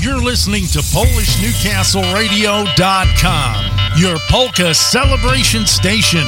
You're listening to PolishNewcastleRadio.com, your polka celebration station.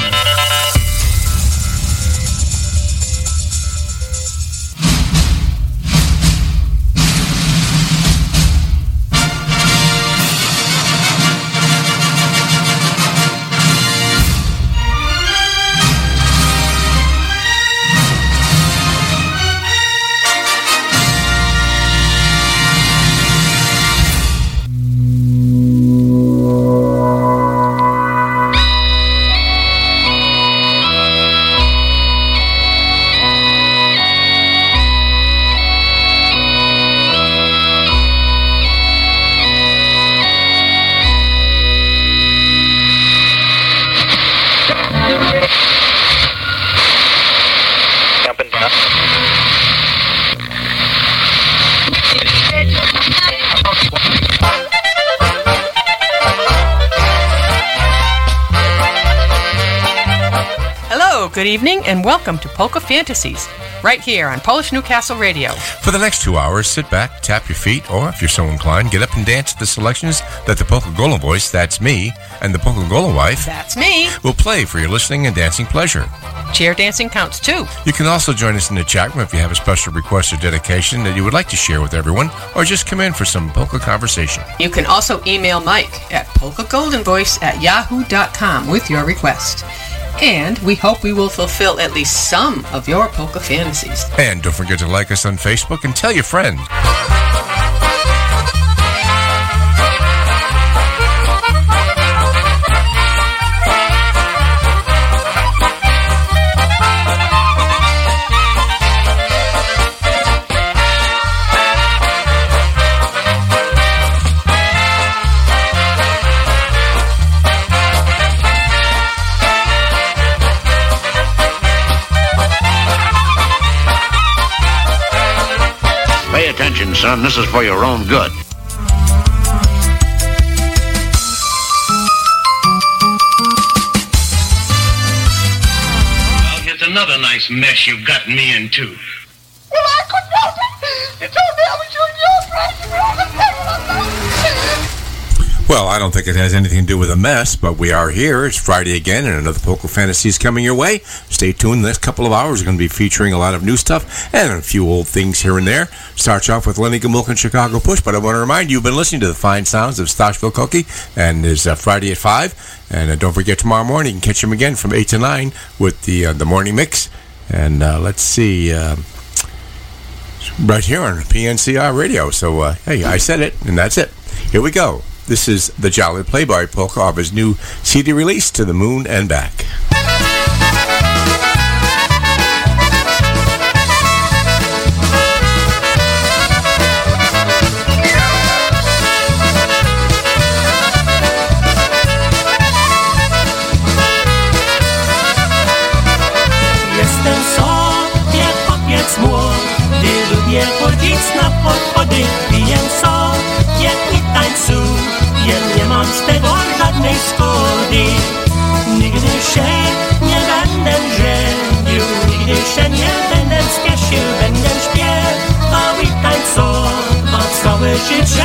Evening, and welcome to Polka Fantasies, right here on Polish Newcastle Radio. For the next two hours, sit back, tap your feet, or if you're so inclined, get up and dance to the selections that the Polka Golden voice, that's me, and the Polka Golden wife, that's me, will play for your listening and dancing pleasure. Chair dancing counts too. You can also join us in the chat room if you have a special request or dedication that you would like to share with everyone, or just come in for some polka conversation. You can also email Mike at polkagoldenvoice at yahoo.com with your request. And we hope we will fulfill at least some of your polka fantasies. And don't forget to like us on Facebook and tell your friend. Son. This is for your own good. Well, here's another nice mess you've gotten me into. Well, I couldn't help it. You told me I was doing your price. You were on the. Well, I don't think it has anything to do with a mess, but we are here. It's Friday again, and another Polka Fantasy is coming your way. Stay tuned. The next couple of hours are going to be featuring a lot of new stuff and a few old things here and there. Starts off with Lenny Gomulka and Chicago Push, but I want to remind you, you've been listening to the fine sounds of Stashville Cookie, and it's uh, Friday at 5. And uh, don't forget, tomorrow morning, you can catch him again from 8 to 9 with the, uh, the morning mix. And uh, let's see um, right here on PNCR radio. So, uh, hey, I said it, and that's it. Here we go. This is the Jolly Playboy polka of his new CD release, To the Moon and Back. Tego żadnej szkody. Nigdy się nie będę żenił, nigdy się nie będę spieszył, będę śpiewał i tańcował, całe życie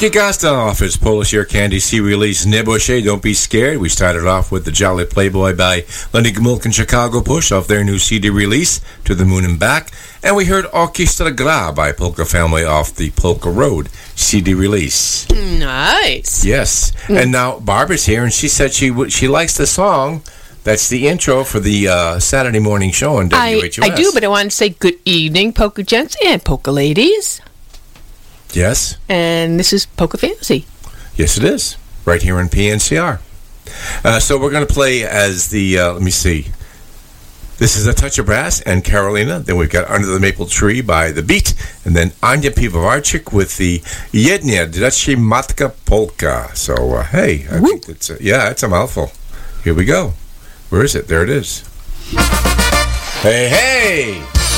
kick us off is Polish Air Candy C release Neboche, Don't Be Scared. We started off with the Jolly Playboy by Lenny Gomulka and Chicago Push off their new CD release, To the Moon and Back. And we heard Orchestra Gra by Polka Family off the Polka Road CD release. Nice. Yes. And now Barbara's here, and she said she w- she likes the song. That's the intro for the uh, Saturday morning show on I, WHOS. I do, but I wanted to say good evening, Polka Gents and Polka Ladies. Yes. And this is Polka Fantasy. Yes, it is. Right here in PNCR. Uh, so we're going to play as the, uh, let me see. This is A Touch of Brass and Carolina. Then we've got Under the Maple Tree by The Beat. And then Anya Pivovarczyk with the Jedna Draci Matka Polka. So, uh, hey, I think that's, a, yeah, it's a mouthful. Here we go. Where is it? There it is. Hey, hey!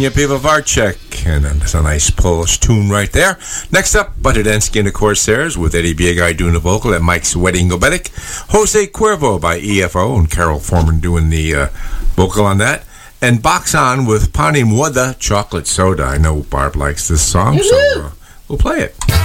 Anya Pivovarchek, and uh, that's a nice Polish tune right there. Next up, Butterdensky and the Corsairs with Eddie Biegai doing the vocal at Mike's Wedding Gobetic, Jose Cuervo by EFO, and Carol Foreman doing the uh, vocal on that, and Box On with Panimwoda Chocolate Soda. I know Barb likes this song, Woo-hoo! so uh, we'll play it.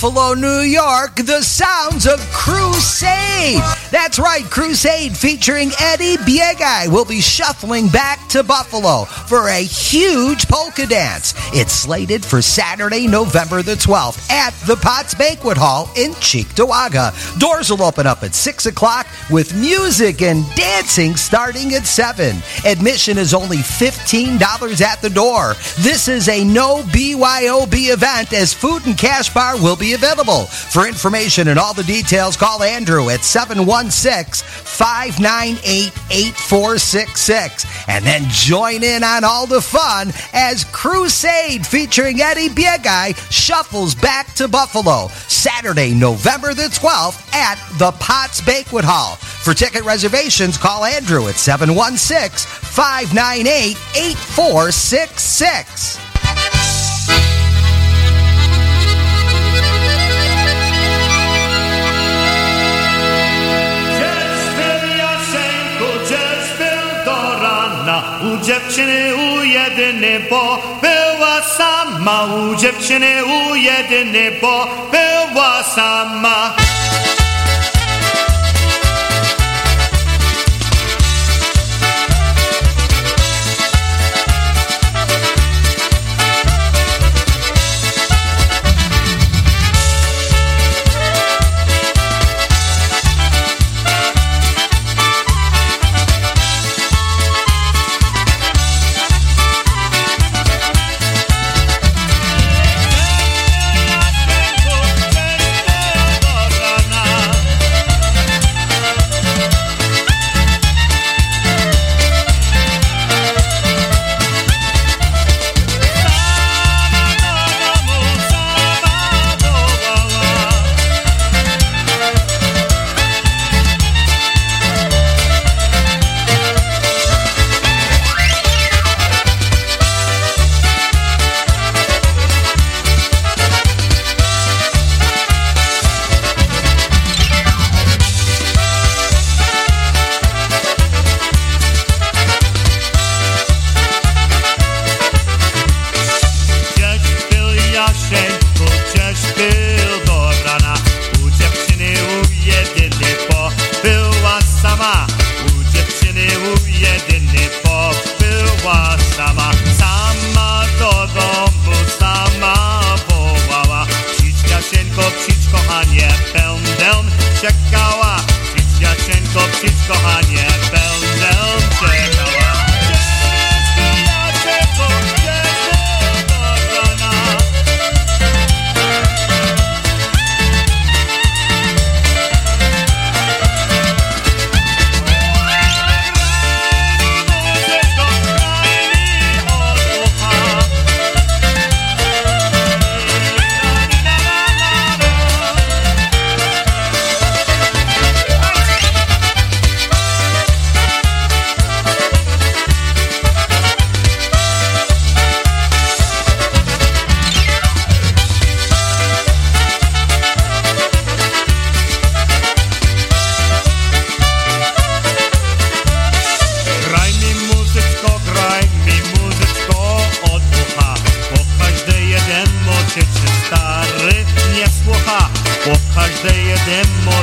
Buffalo, New York. The sounds of Crusade. That's right, Crusade featuring Eddie Biegai will be shuffling back to Buffalo for a huge polka dance. It's slated for Saturday, November the 12th at the Potts Banquet Hall in Cheektowaga. Doors will open up at 6 o'clock with music and dancing starting at 7. Admission is only $15 at the door. This is a no BYOB event as food and cash bar will be available. For information and all the details, call Andrew at 716 598 8466 and then join in on all the fun as Crusade featuring Eddie Biegai shuffles back to Buffalo Saturday, November the 12th at the Potts Banquet Hall. For ticket reservations, call Andrew at 716 598 8466. dziewczyny u jedyny, bo była sama u dziewczyny u jedyny, bo była sama.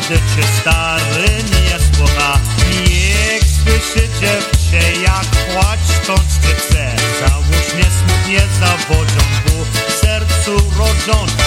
słyszycie stary nie słowa. Niech słyszycie wsie jak płacz kończy chce Załóż mnie smutnie zawodzią ku sercu rodząc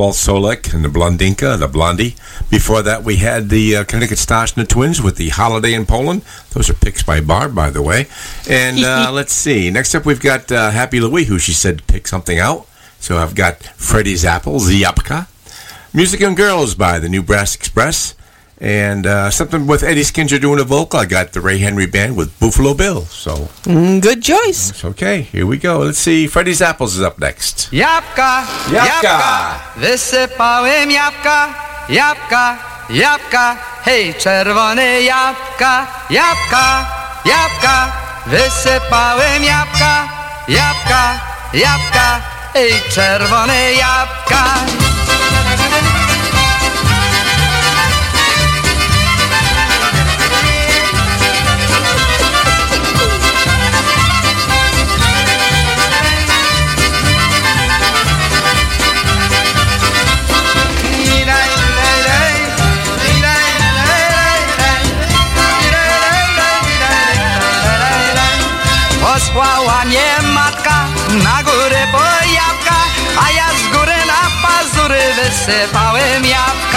Walt Solek and the Blondinka, and the Blondie. Before that, we had the uh, Connecticut Stars and the Twins with the Holiday in Poland. Those are picks by Barb, by the way. And uh, let's see. Next up, we've got uh, Happy Louie, who she said pick something out. So I've got Freddie's Apple, Ziapka. Music and Girls by the New Brass Express. And uh, something with Eddie Skinner doing a vocal. I got the Ray Henry Band with Buffalo Bill. So Mm, good choice. it's okay. Here we go. Let's see. Freddie's Apples is up next. Jabłka, Jabłka. wysypałem jabłka, jabłka, jabłka, hej, czerwone jabłka, jabłka, jabłka, wysypałem jabłka, jabłka, jabłka, hej, czerwone jabłka. Posłała mnie matka na górę po a ja z góry na pazury wysypałem jabłka.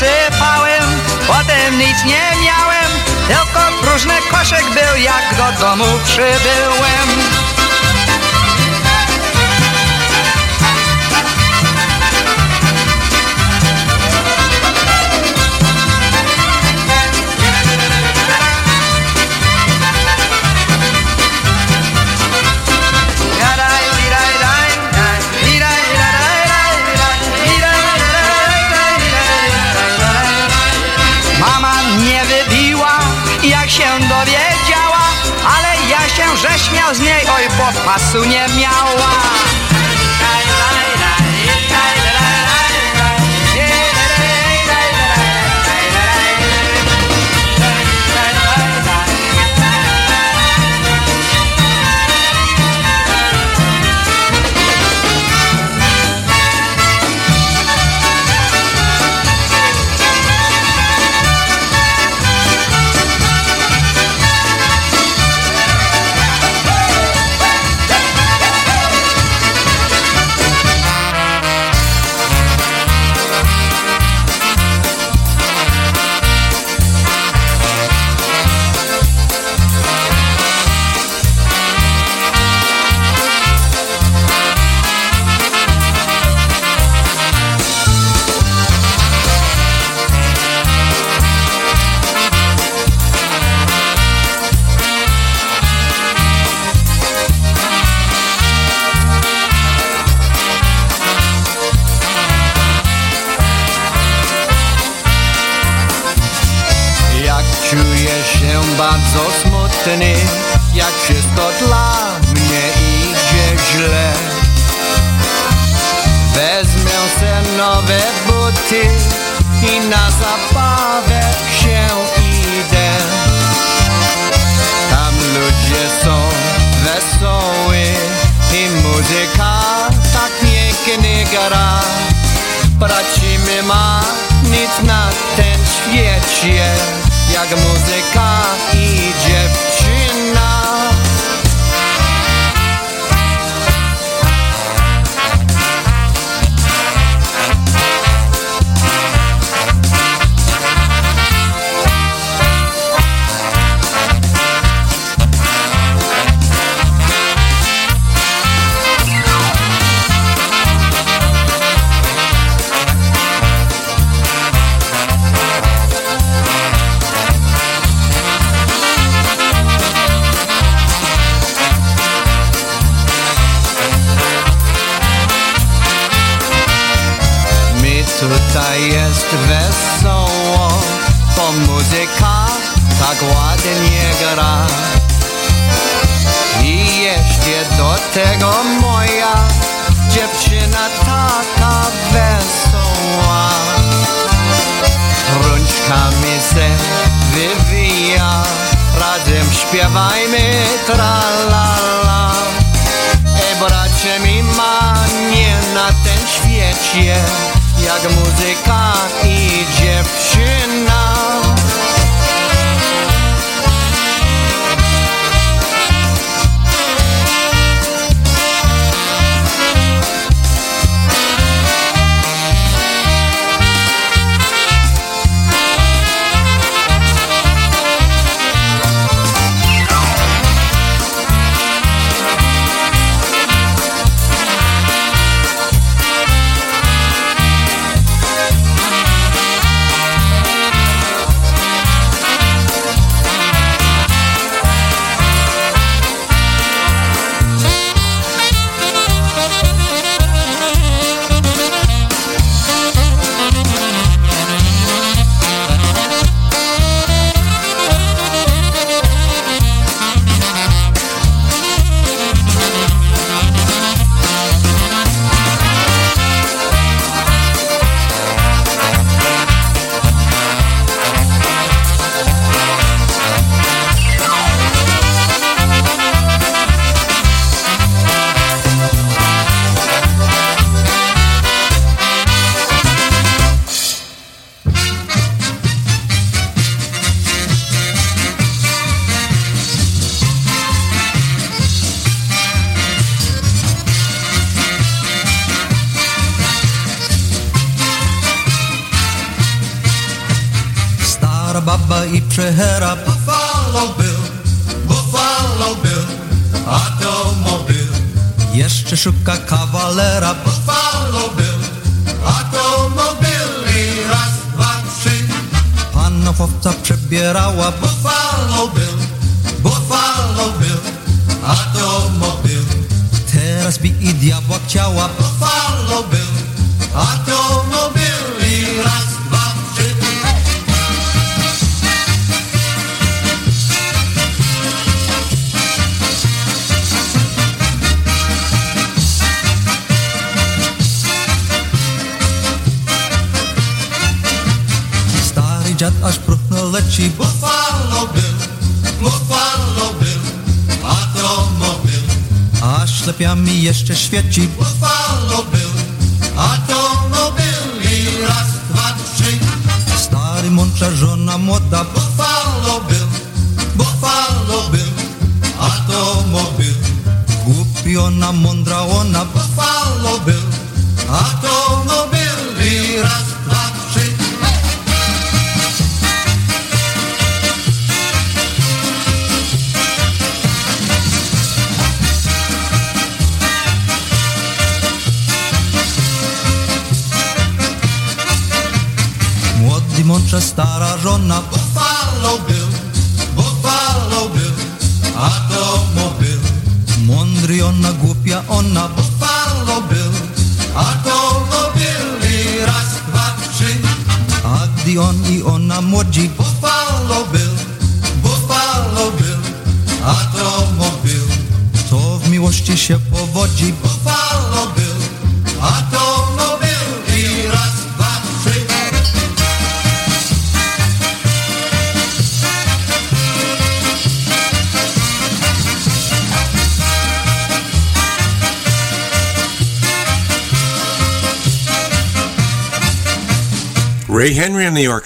Wysypałem, potem nic nie miałem, tylko próżny koszyk był, jak do domu przybyłem. Się że śmiał z niej, oj, bo pasu nie miała.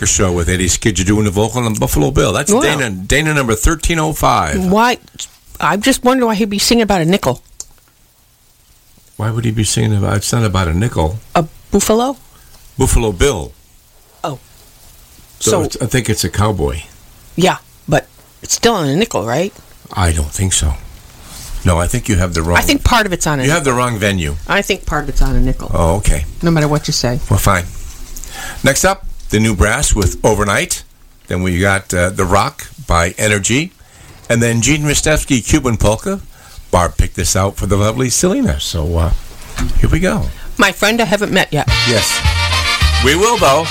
Henry on the orchestra show with Eddie Skidger doing the vocal on Buffalo Bill. That's Wow. Dana Dana number thirteen oh five. Why? I just wonder why he'd be singing about a nickel. Why would he be singing about? It's not about a nickel. A buffalo? Buffalo Bill. Oh. So, So- it's, I think it's a cowboy. Yeah, but it's still on a nickel, right? I don't think so. No, I think you have the wrong. I think part of it's on a you have the wrong venue. I think part of it's on a nickel. Oh, okay. No matter what you say. Well, fine. Next up, the new brass with Overnight. Then we got uh, The Rock by Energy. And then Gene Ristevsky, Cuban Polka. Barb picked this out for the lovely Selena. So uh, here we go. My friend I haven't met yet. Yes. We will, though.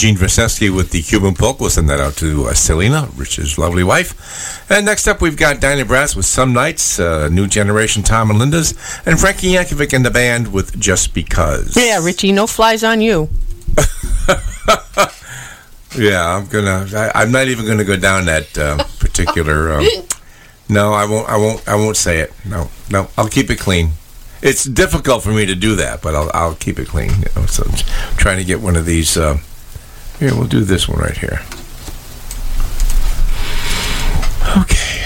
Gene Vaseski with the Cuban Polk. We'll send that out to uh, Selena, Rich's lovely wife. And next up, we've got Dyna-Brass with Some Nights, uh, New Generation Tom and Linda's, and Frankie Yankovic and the band with Just Because. Yeah, Richie, no flies on you. Yeah, I'm gonna. I, I'm not even gonna go down that uh, particular. Um, no, I won't. I won't. I won't say it. No, no. I'll keep it clean. It's difficult for me to do that, but I'll. I'll keep it clean. You know, so I'm trying to get one of these. Uh, here, we'll do this one right here. Okay.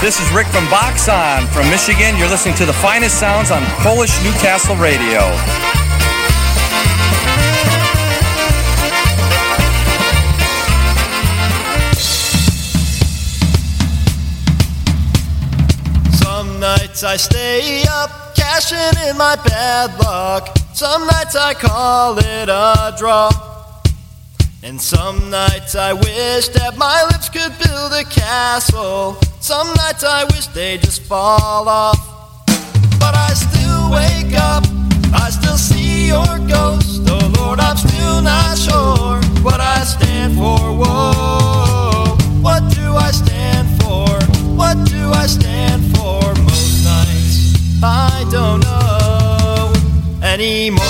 This is Rick from Boxon from Michigan. You're listening to the finest sounds on Polish Newcastle Radio. Some nights I stay up, in my bad luck. Some nights I call it a draw. And some nights I wish that my lips could build a castle. Some nights I wish they just fall off. But I still wake up, I still see your ghost. Anymore.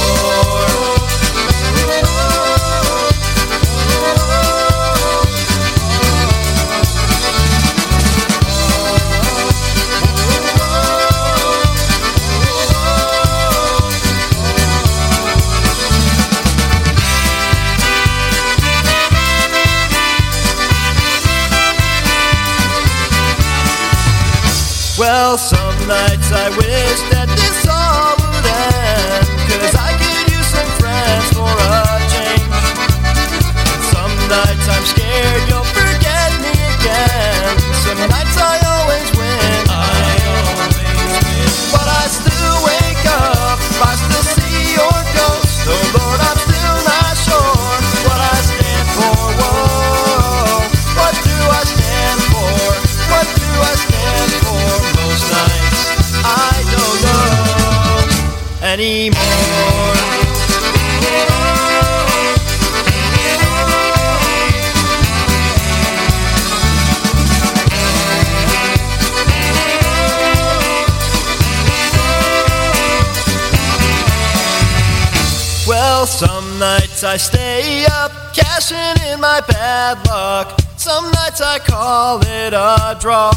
I stay up, cashing in my bad luck. Some nights I call it a draw.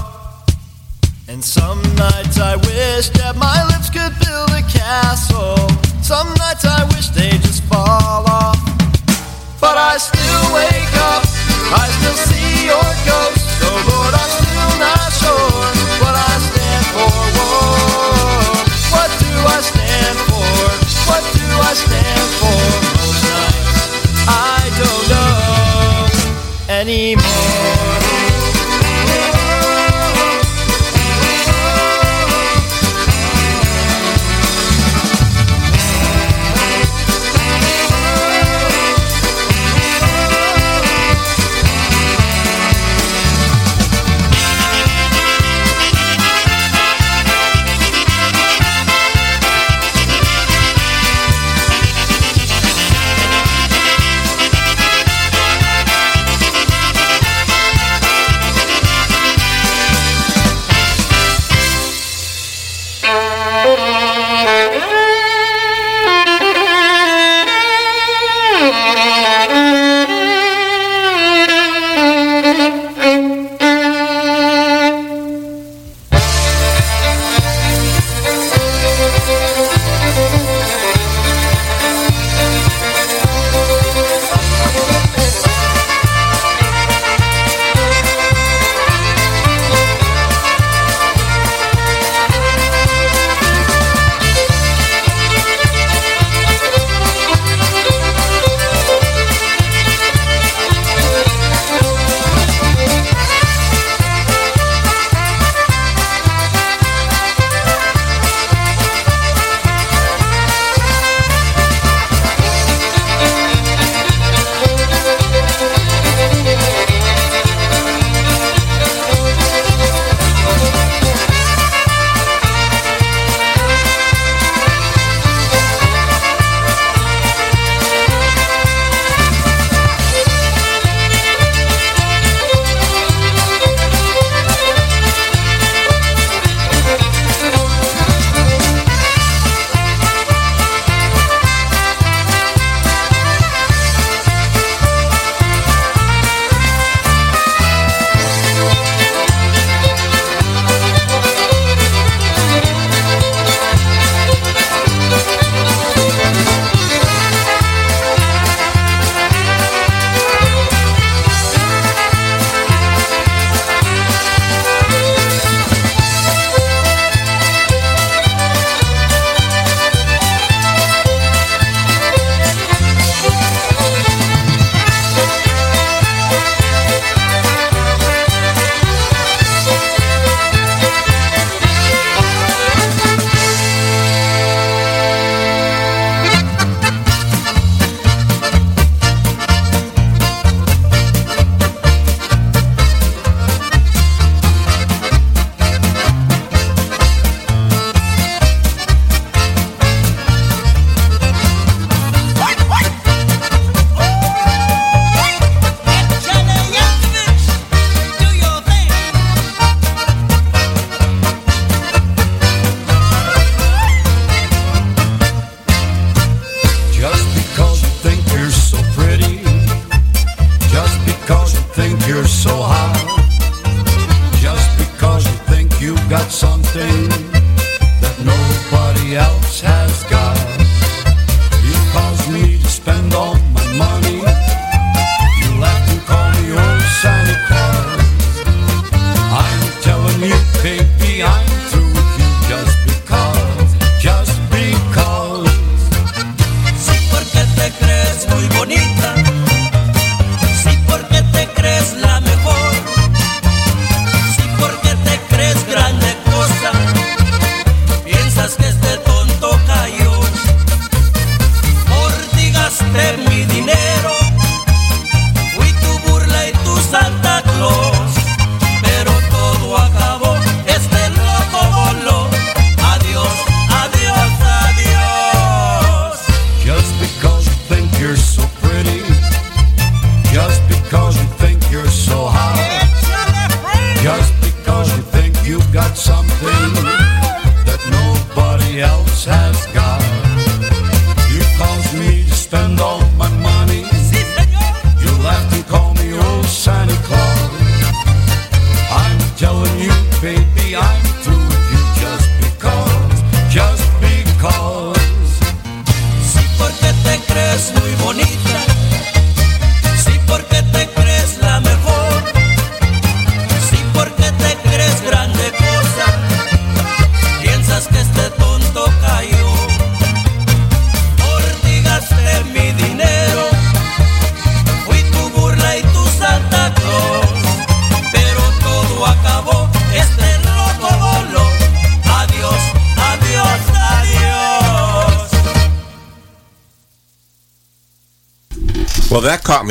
And some nights I wish that my lips could build a castle. Some nights I wish they just fall off. But I still wake up, I still see your ghost. Oh Lord, I'm still not sure what I stand for. Whoa, what do I stand for? What do I stand for? Anymore.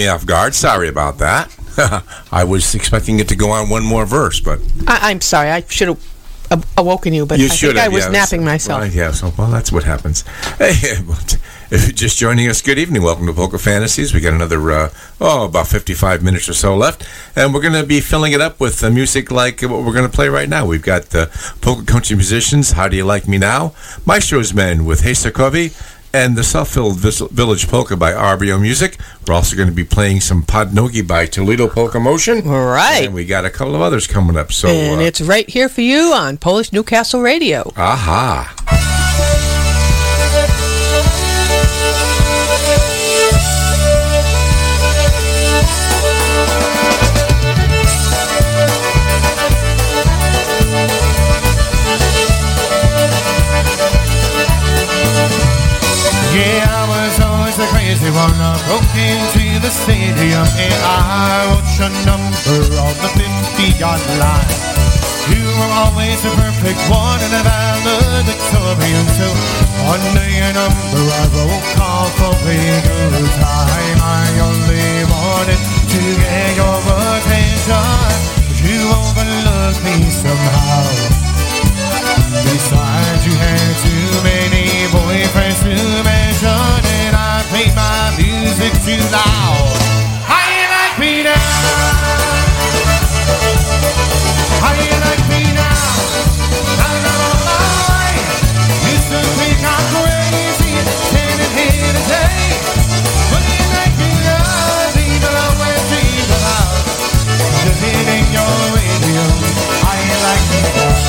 Me off guard. Sorry about that. I was expecting it to go on one more verse, but I, I'm sorry. I should have awoken you, but you I should think have. I was yeah, napping myself. Right, yeah, so, well, that's what happens. Hey, but if you're just joining us, good evening. Welcome to Polka Fantasies. We got another, uh, oh, about 55 minutes or so left, and we're going to be filling it up with uh, music like what we're going to play right now. We've got uh, polka country musicians, How Do You Like Me Now? Maestro's Men with Hesakovi, and the Vis- Village Polka by RBO Music. We're also going to be playing some Podnogi by Toledo Polka Motion. All right. And we got a couple of others coming up. So, and uh, it's right here for you on Polish Newcastle Radio. aha. Crazy one. I broke into the stadium and I wrote your number on the 50-yard line. You were always the perfect one and a valedictorian too. One day a number I wrote call for good time. I only wanted to get your attention, but you overlooked me somehow. Besides, you had too many boyfriends to loud. How you like me now? How you like me now? Crazy, standing here today. But you me even hitting your radio. How you like me now?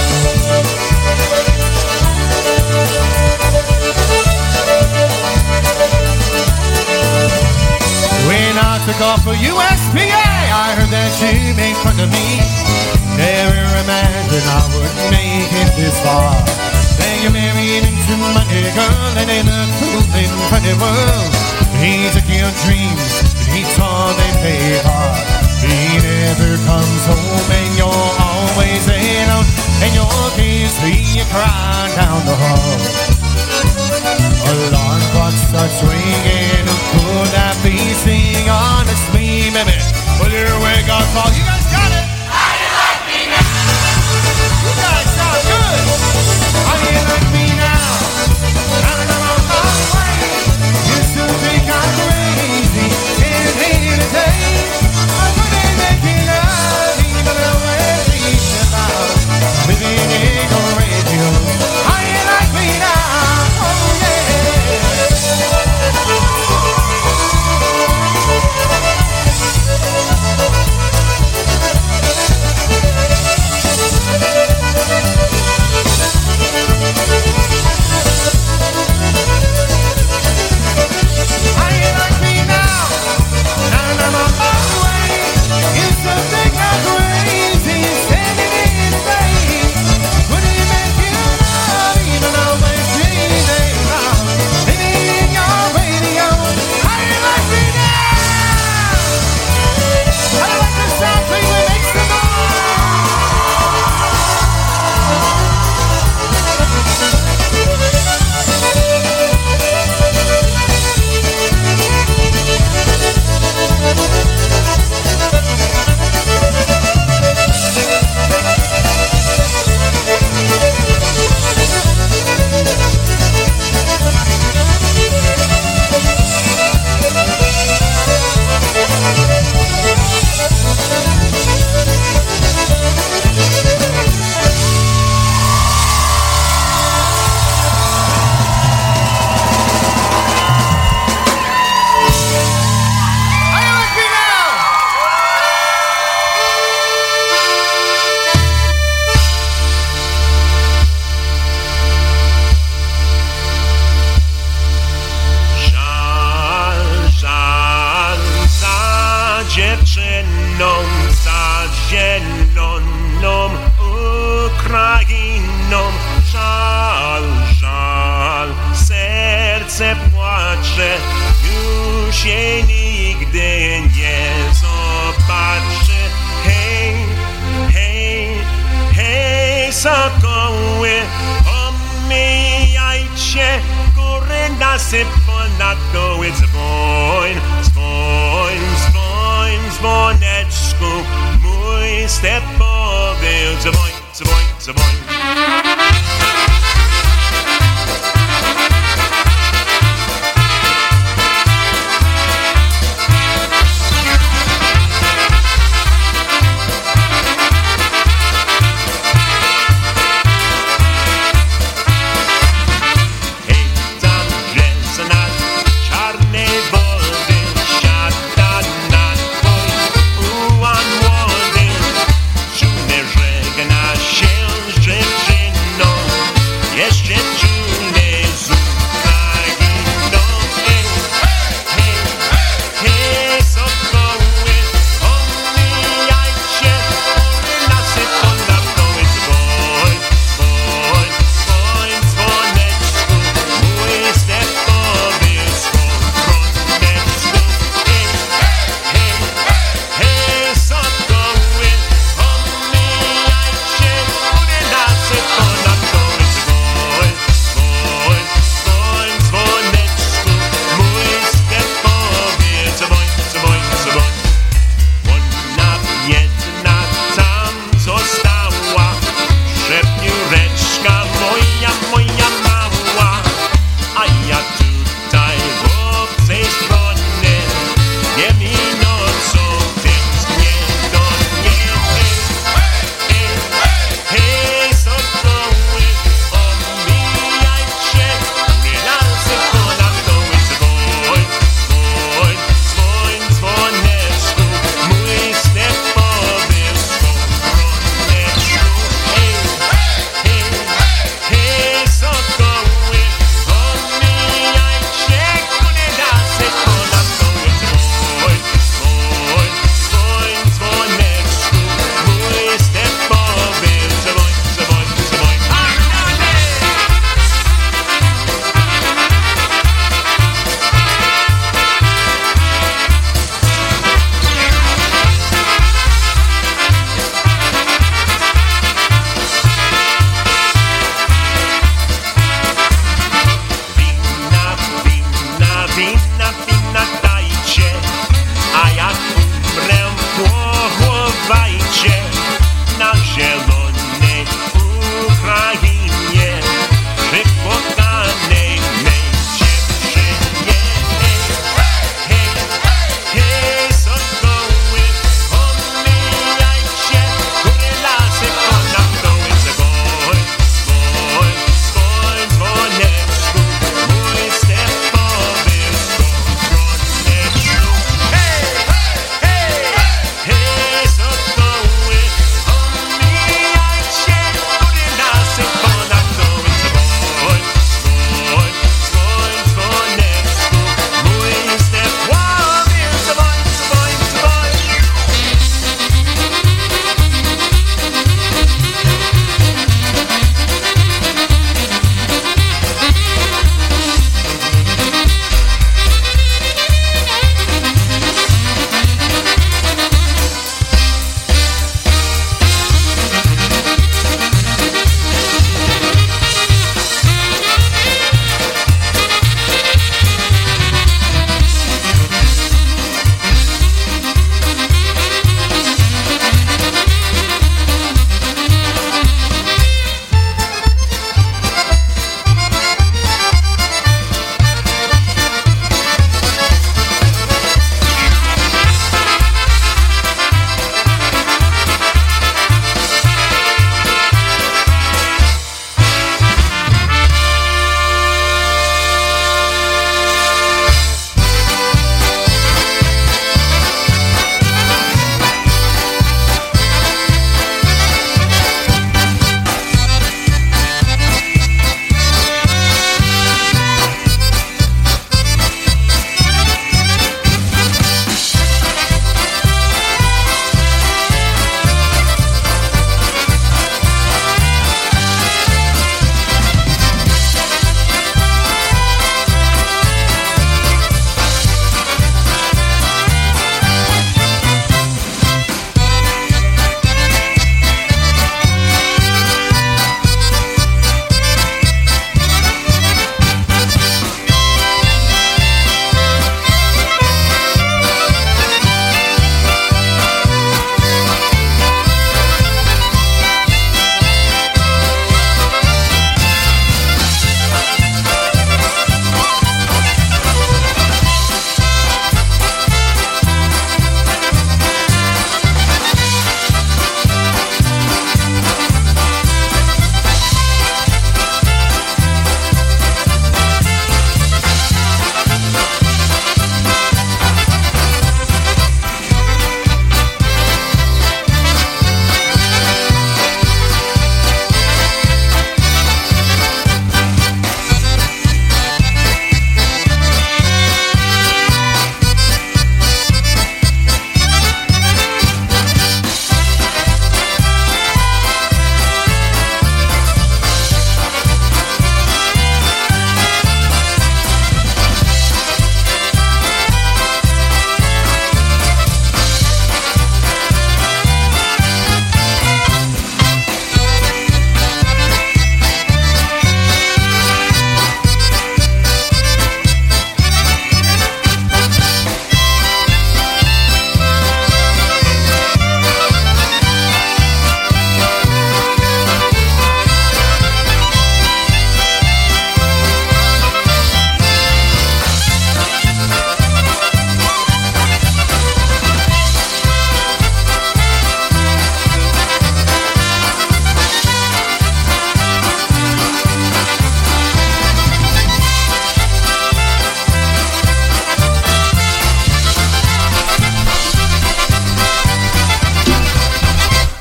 Off for USPA, I heard that you made fun of me. Never imagined I would make it this far. Then you married into money, girl, and in a cool and funny world. He took your dreams, but he saw they pay hard. He never comes home, and you're always alone. And your kids see you crying down the hall. Alarm clock starts ringing. Could that be? Sing honestly, baby. Well, your wake up call. You guys got it. How do you like me now? You guys sound good. How do you like me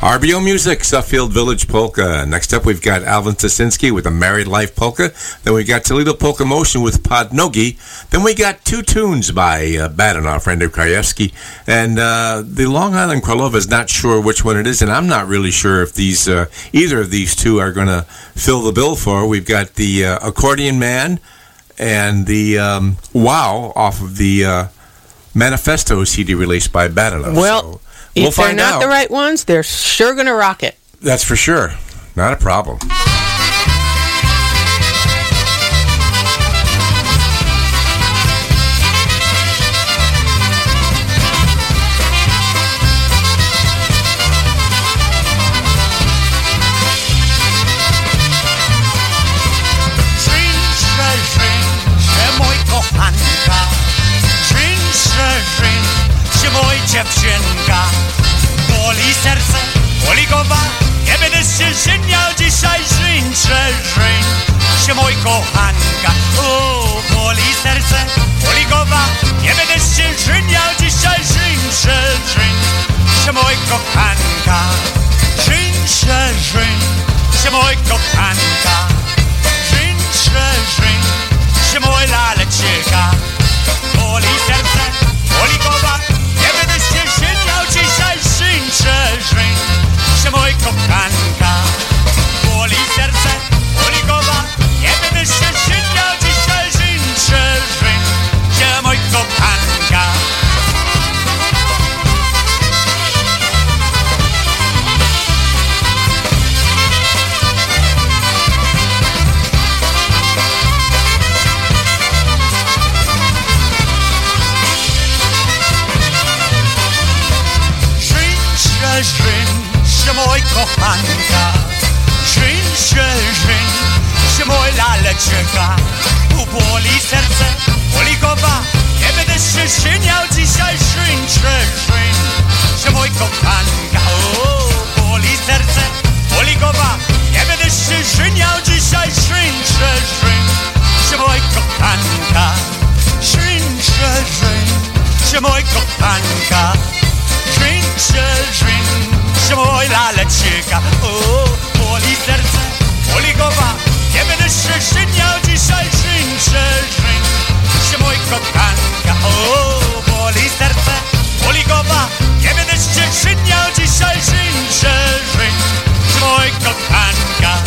RBO Music, Suffield Village Polka. Next up, we've got Alvin Stasinski with a Married Life Polka. Then we got Toledo Polka Motion with Podnogi. Then we got two tunes by uh, Badanoff, Randy Krajewski. And uh, the Long Island Kralova is not sure which one it is, and I'm not really sure if these uh, either of these two are going to fill the bill for. We've got the uh, Accordion Man and the um, Wow off of the uh, Manifesto CD released by Badanoff. Well, So if we'll they're not out. the right ones, they're sure going to rock it. That's for sure. Not a problem. serce. Olikowa Nie będę się żeniał dzisiaj Żyń, że żyń. Się moj kochanka O, boli serce. Olikowa Nie będę się żeniał dzisiaj Żyń, że żyń. Się moj kochanka Żyń, żyń. Się moj kochanka Żyń, żyń. Się moj laleczka Boli serce. Olikowa przeżreń, że mój hańka Żyń się, żyń się mój laleczka Uboli serce, boli głowa. Nie będę się szyniał dzisiaj. Żyń się, żyń się mój kochanka boli serce, boli głowa. Nie będę się szyniał dzisiaj. Żyń się, żyń się mój kochanka. Żyń się, żyń się mój kochanka. Żyń się, żyń żynże, mój laleczka O, boli serce, boli głowa. Nie będę się żeniał dzisiaj Żynże, żynże, mój kochanka. O, boli serce, boli głowa. Nie będę się żeniał dzisiaj Żynże, żynże, mój kochanka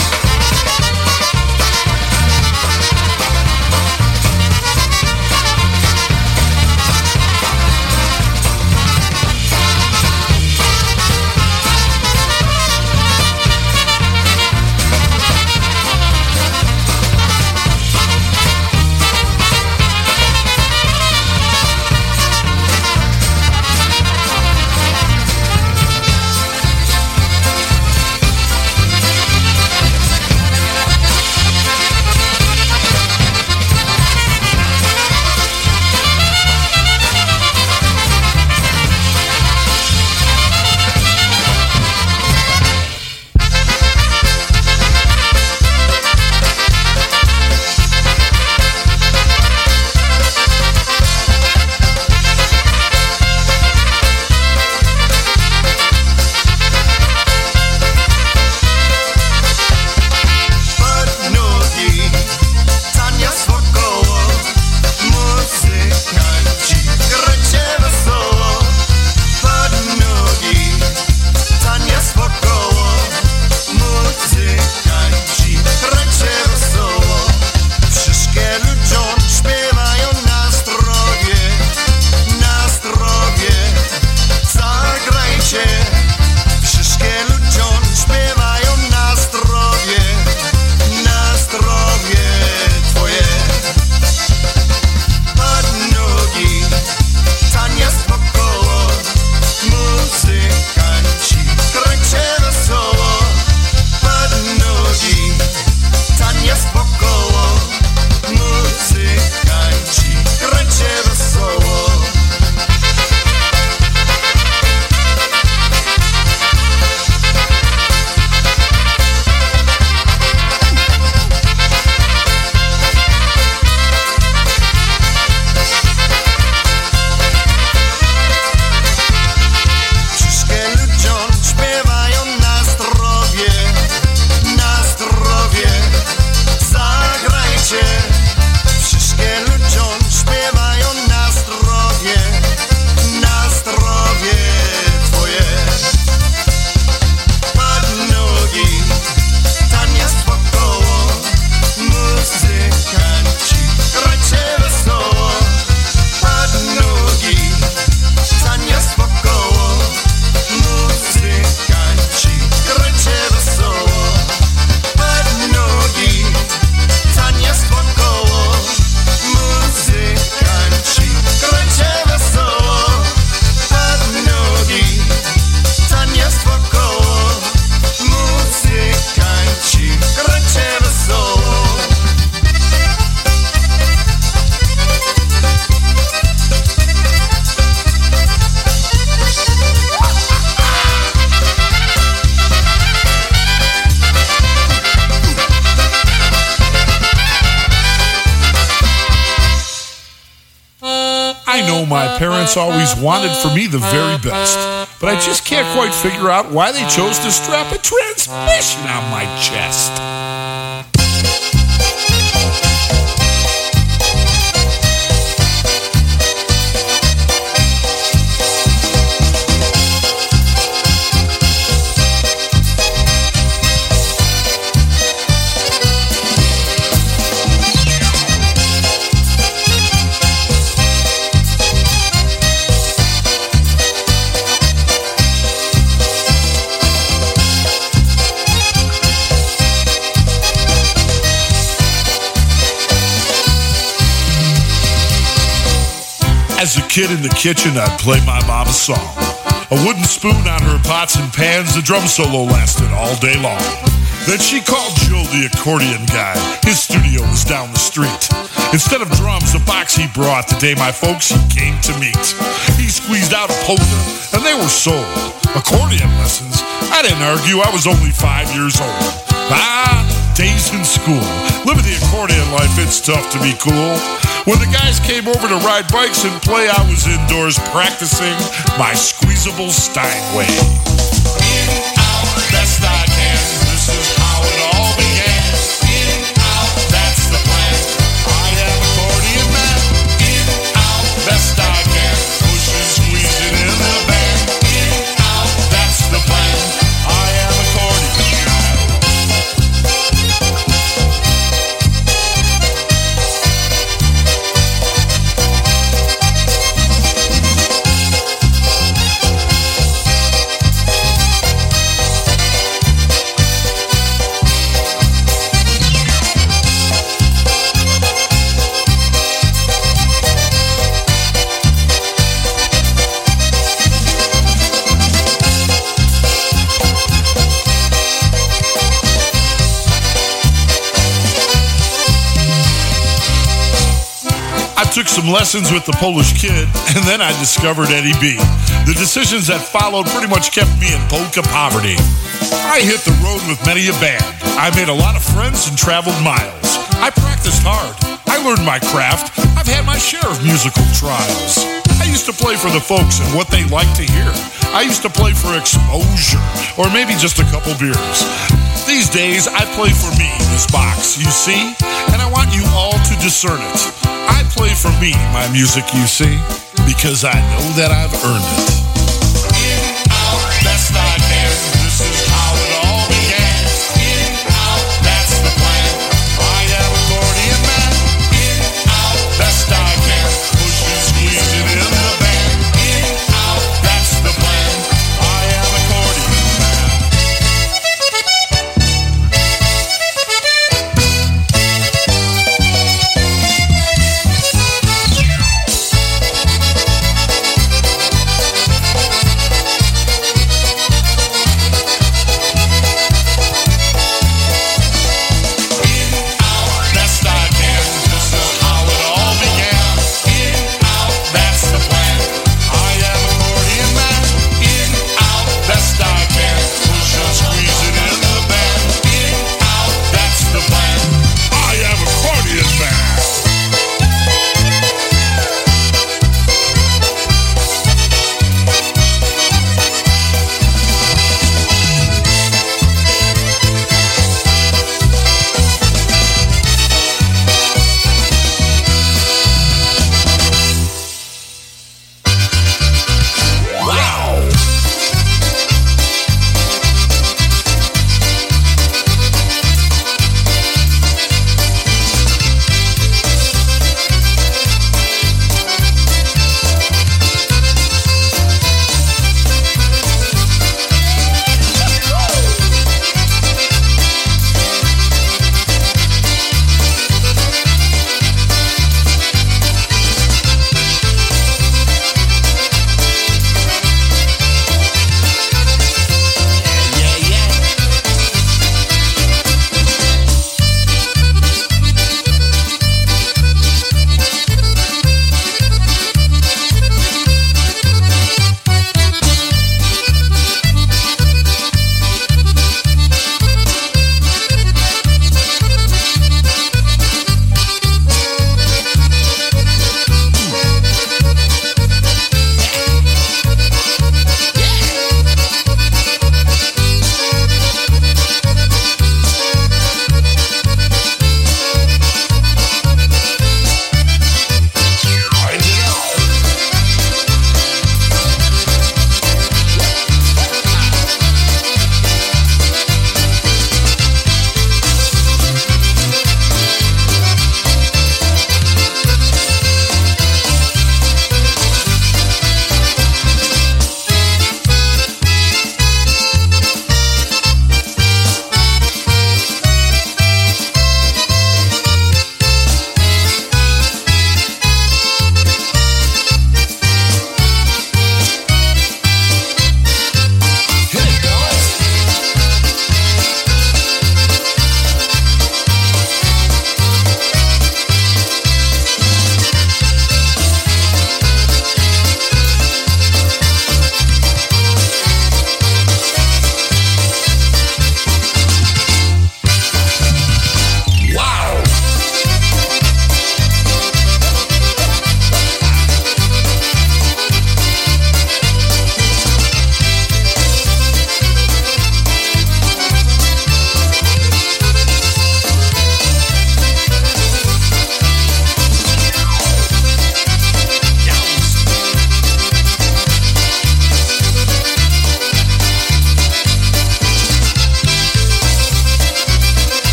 always wanted for me the very best, but I just can't quite figure out why they chose to strap a transmission on my chest. Kid in the kitchen, I'd play my mom a song. A wooden spoon on her pots and pans, the drum solo lasted all day long. Then she called Joe the accordion guy. His studio was down the street. Instead of drums, a box he brought the day my folks he came to meet. He squeezed out a polka, and they were sold. Accordion lessons? I didn't argue, I was only five years old. Ah, days in school. Living the accordion life, it's tough to be cool. When the guys came over to ride bikes and play, I was indoors practicing my squeezable Steinway. In, out, I some lessons with the Polish kid, and then I discovered Eddie B. The decisions that followed pretty much kept me in polka poverty. I hit the road with many a band. I made a lot of friends and traveled miles. I practiced hard. I learned my craft. I've had my share of musical trials. I used to play for the folks and what they like to hear. I used to play for exposure, or maybe just a couple beers. These days, I play for me, this box, you see? And I want you all to discern it. I play for me, my music, you see, because I know that I've earned it.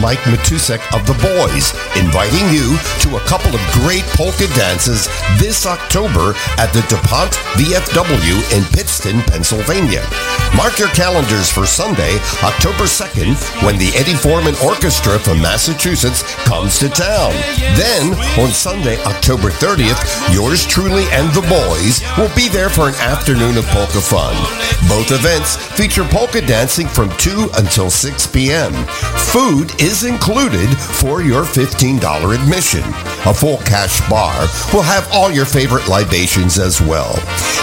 Mike Matusek of The Boys, inviting you to a couple of great polka dances this October at the DuPont VFW in Pittston, Pennsylvania. Mark your calendars for Sunday, October 2nd, when the Eddie Forman Orchestra from Massachusetts comes to town. Then, on Sunday, October 30th, yours truly and The Boys will be there for an afternoon of polka fun. Both events feature polka dancing from 2 until 6 p.m. Food is included for your $15 admission. A full cash bar will have all your favorite libations as well.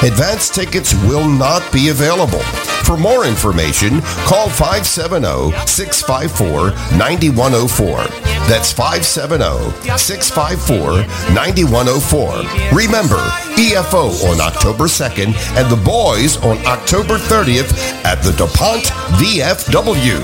Advance tickets will not be available. For more information, call 570-654-9104. That's 570-654-9104. Remember, EFO on October 2nd and The Boys on October 30th at the DuPont VFW.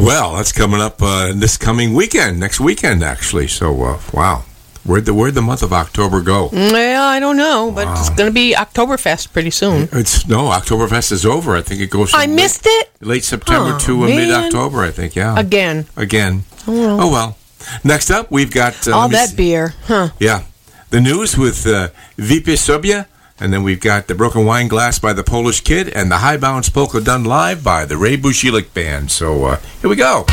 Well, that's coming up uh, this coming weekend, next weekend actually. So, uh, wow, where'd the where'd the month of October go? Well, I don't know, but it's going to be Oktoberfest pretty soon. It's no Oktoberfest is over. I think it goes. I from missed it late, late September Oh, to uh, mid October. I think. Yeah. again. Again. Oh, well. Oh well. Next up, we've got uh, All that see- beer, huh? Yeah, the news with uh, Vipe Sobia, and then we've got the Broken Wine Glass by the Polish Kid, and the High Bounce Polka done live by the Ray Budzilek Band. So uh, here we go.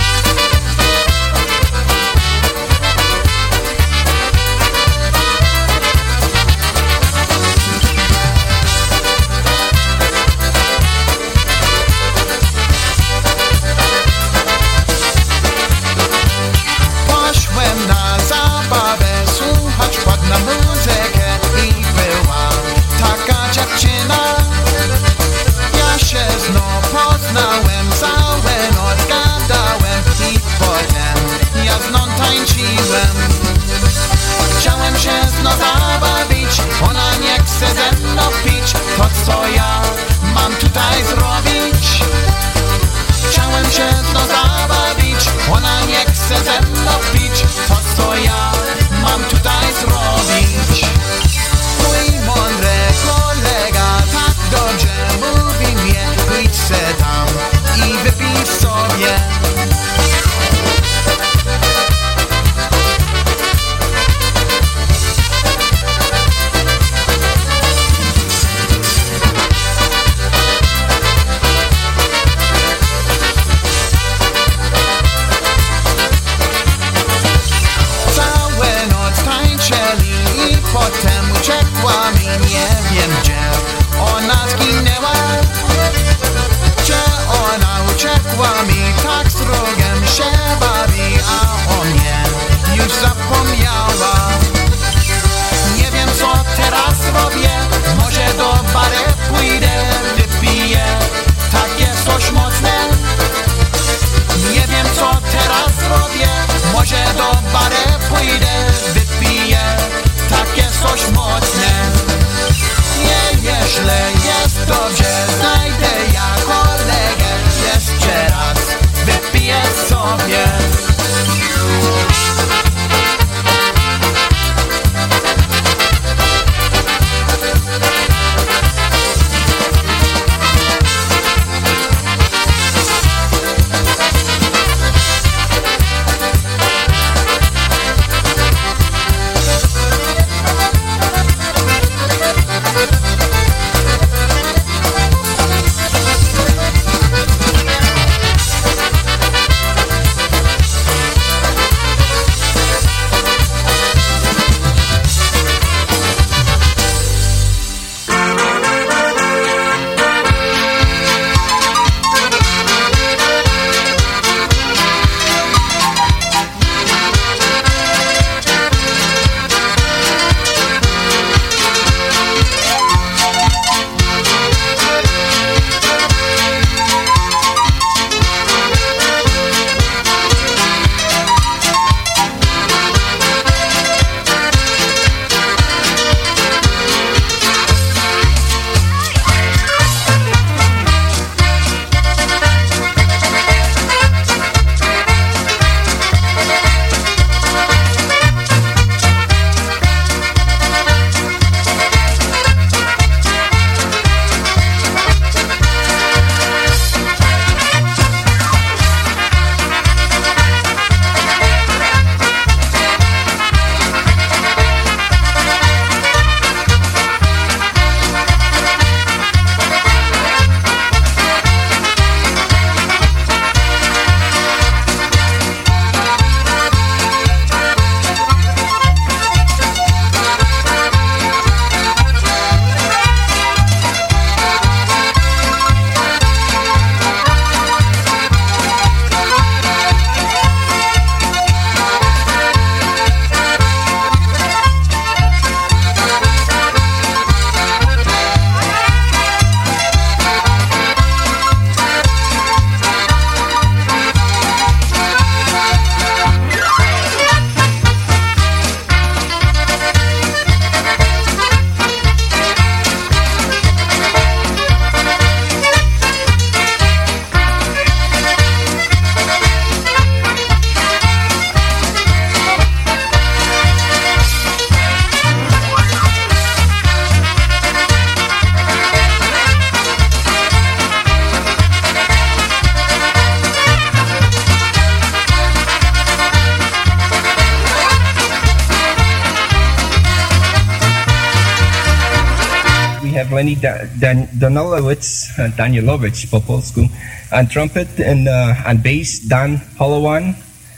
Dan- Danilowicz, uh, Danielowicz po polsku. On trumpet and uh, on bass, Dan Polowan.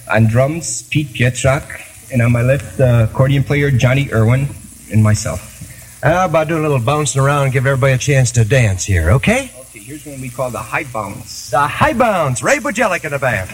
On drums, Pete Pietrak. And on my left, uh, accordion player, Johnny Irwin, and myself. How about doing a little bouncing around give everybody a chance to dance here, okay? Okay, here's one we call the high bounce. The High Bounce, Ray Budzilek in the band.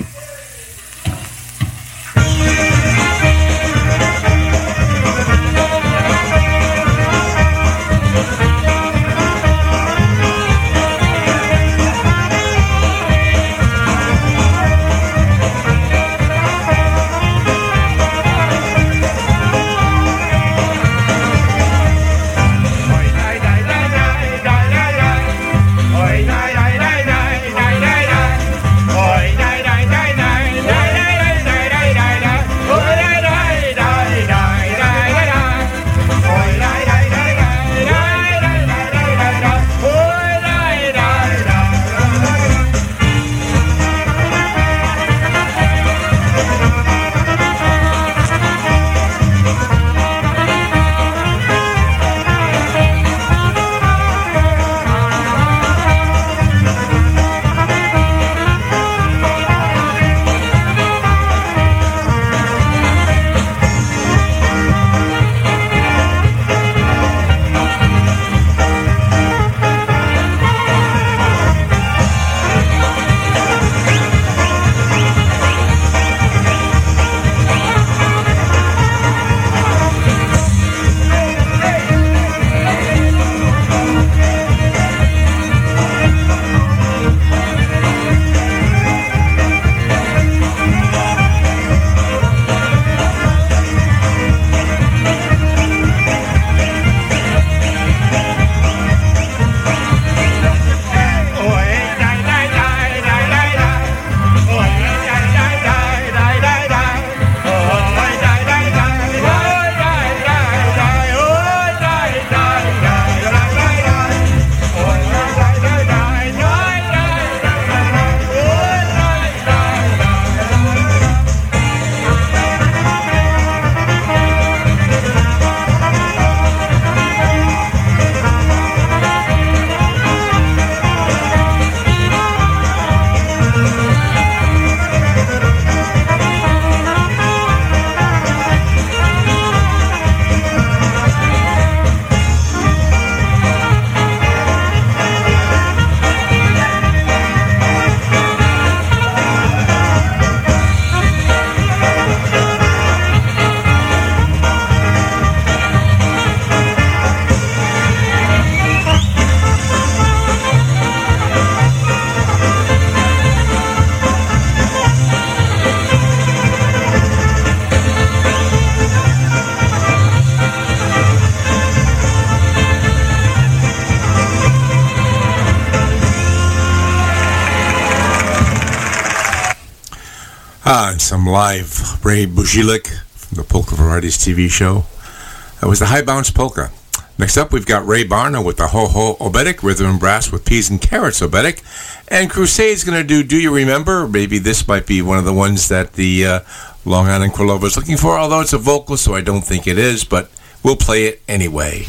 Some live Ray Budzilek from the Polka Varieties TV show. That was the High Bounce Polka. Next up, we've got Ray Barna with the Ho Ho Oberek, Rhythm and Brass with Peas and Carrots Oberek. And Crusade's going to do Do You Remember? Maybe this might be one of the ones that the uh, Long Island Krylova is looking for, although it's a vocal, so I don't think it is, but we'll play it anyway.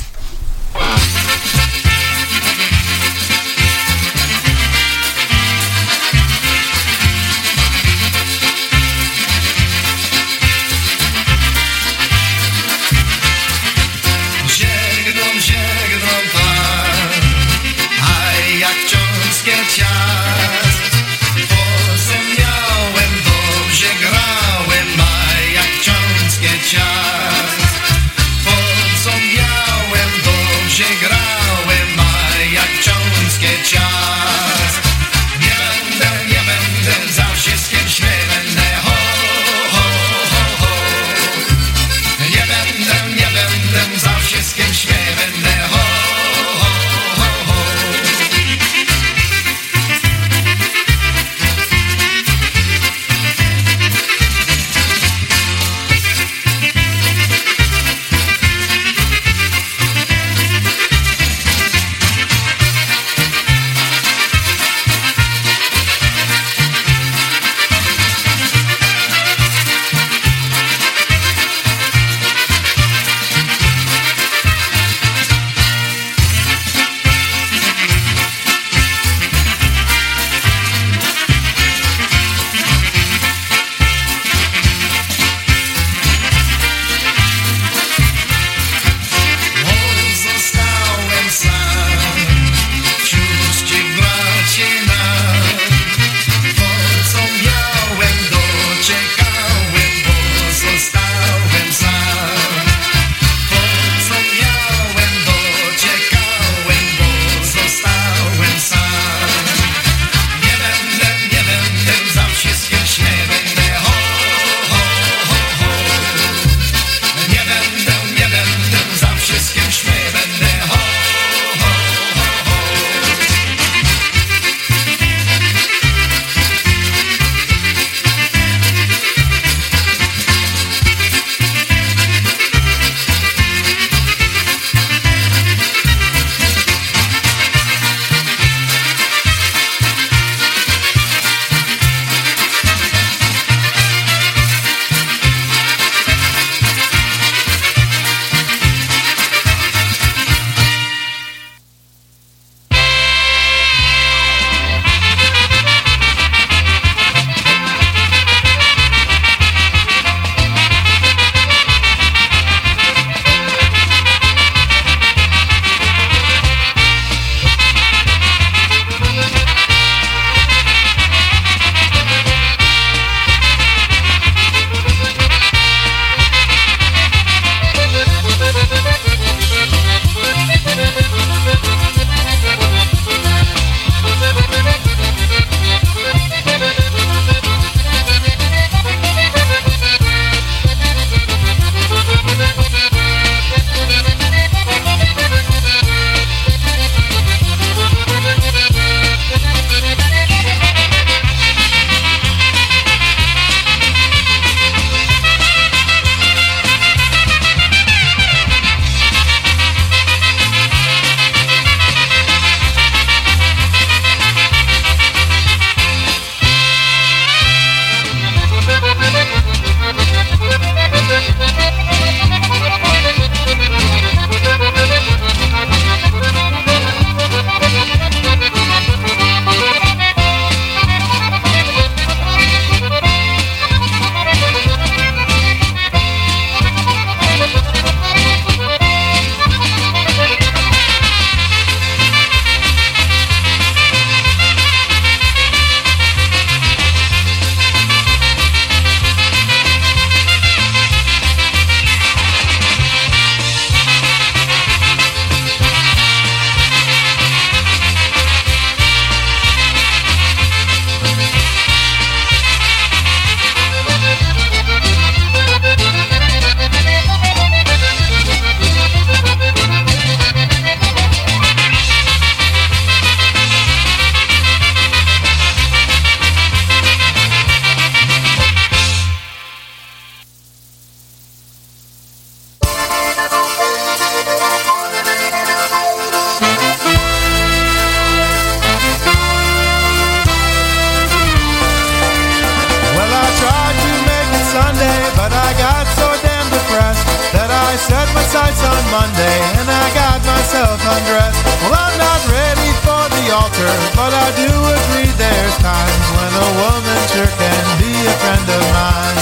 Monday, and I got myself undressed. Well, I'm not ready for the altar, but I do agree there's times when a woman sure can be a friend of mine.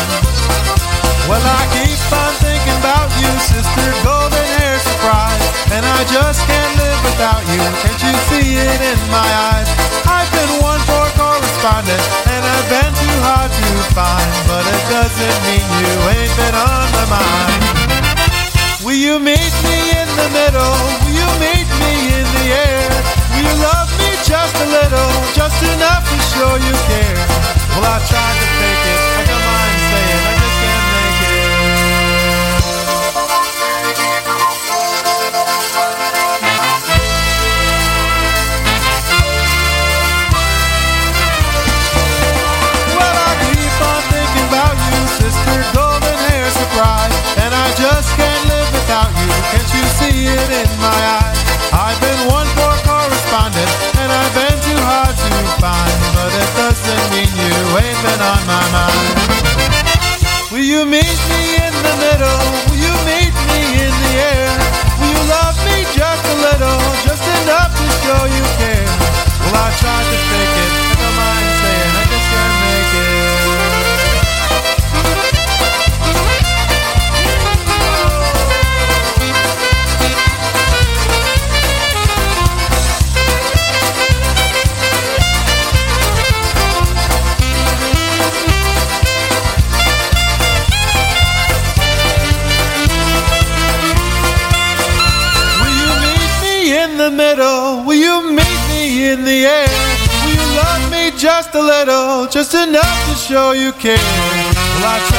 Well, I keep on thinking about you, sister, golden hair surprise, and I just can't live without you. Can't you see it in my eyes? I've been one for correspondent, and I've been too hard to find, but it doesn't mean you ain't been on my mind. Will you meet me in the middle? Will you meet me in the air? Will you love me just a little, just enough to show you care? Well, I tried to fake it, I don't mind saying, I just can't make it. Well, I keep on thinking about you, sister, golden hair surprise, it in my eyes? I've been one for correspondent, and I've been too hard to find, but it doesn't mean you ain't been on my mind. Will you meet me in the middle? Will you meet me in the air? Will you love me just a little, just enough to show you care? Well, I tried to fake it, a little, just enough to show you care? Well,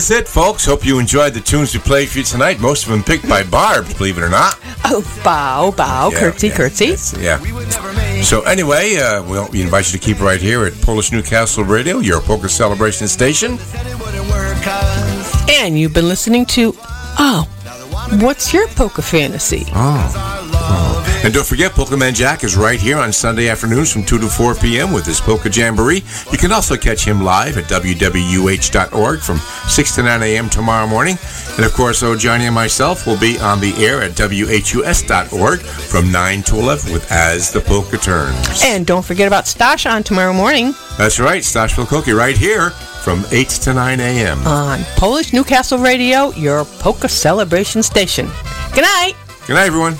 is it, folks. Hope you enjoyed the tunes we played for you tonight. Most of them picked by Barb, believe it or not. Oh, bow, bow, Yeah, curtsy, yeah, curtsy. Yeah. So anyway, uh, well, we invite you to keep right here at Polish Newcastle Radio, your polka celebration station. And you've been listening to, oh, what's your Polka Fantasy? Oh. Oh. And don't forget, Polka Man Jack is right here on Sunday afternoons from 2 to 4 p.m. with his Polka Jamboree. You can also catch him live at www.org from 6 to 9 a.m. tomorrow morning. And of course, oh, Johnny and myself will be on the air at whus.org from 9 to 11 with As the Polka Turns. And don't forget about Stash on tomorrow morning That's right, Stashville Cookie right here from 8 to 9 a.m. on Polish Newcastle Radio, your polka celebration station. Good night. Good night, everyone.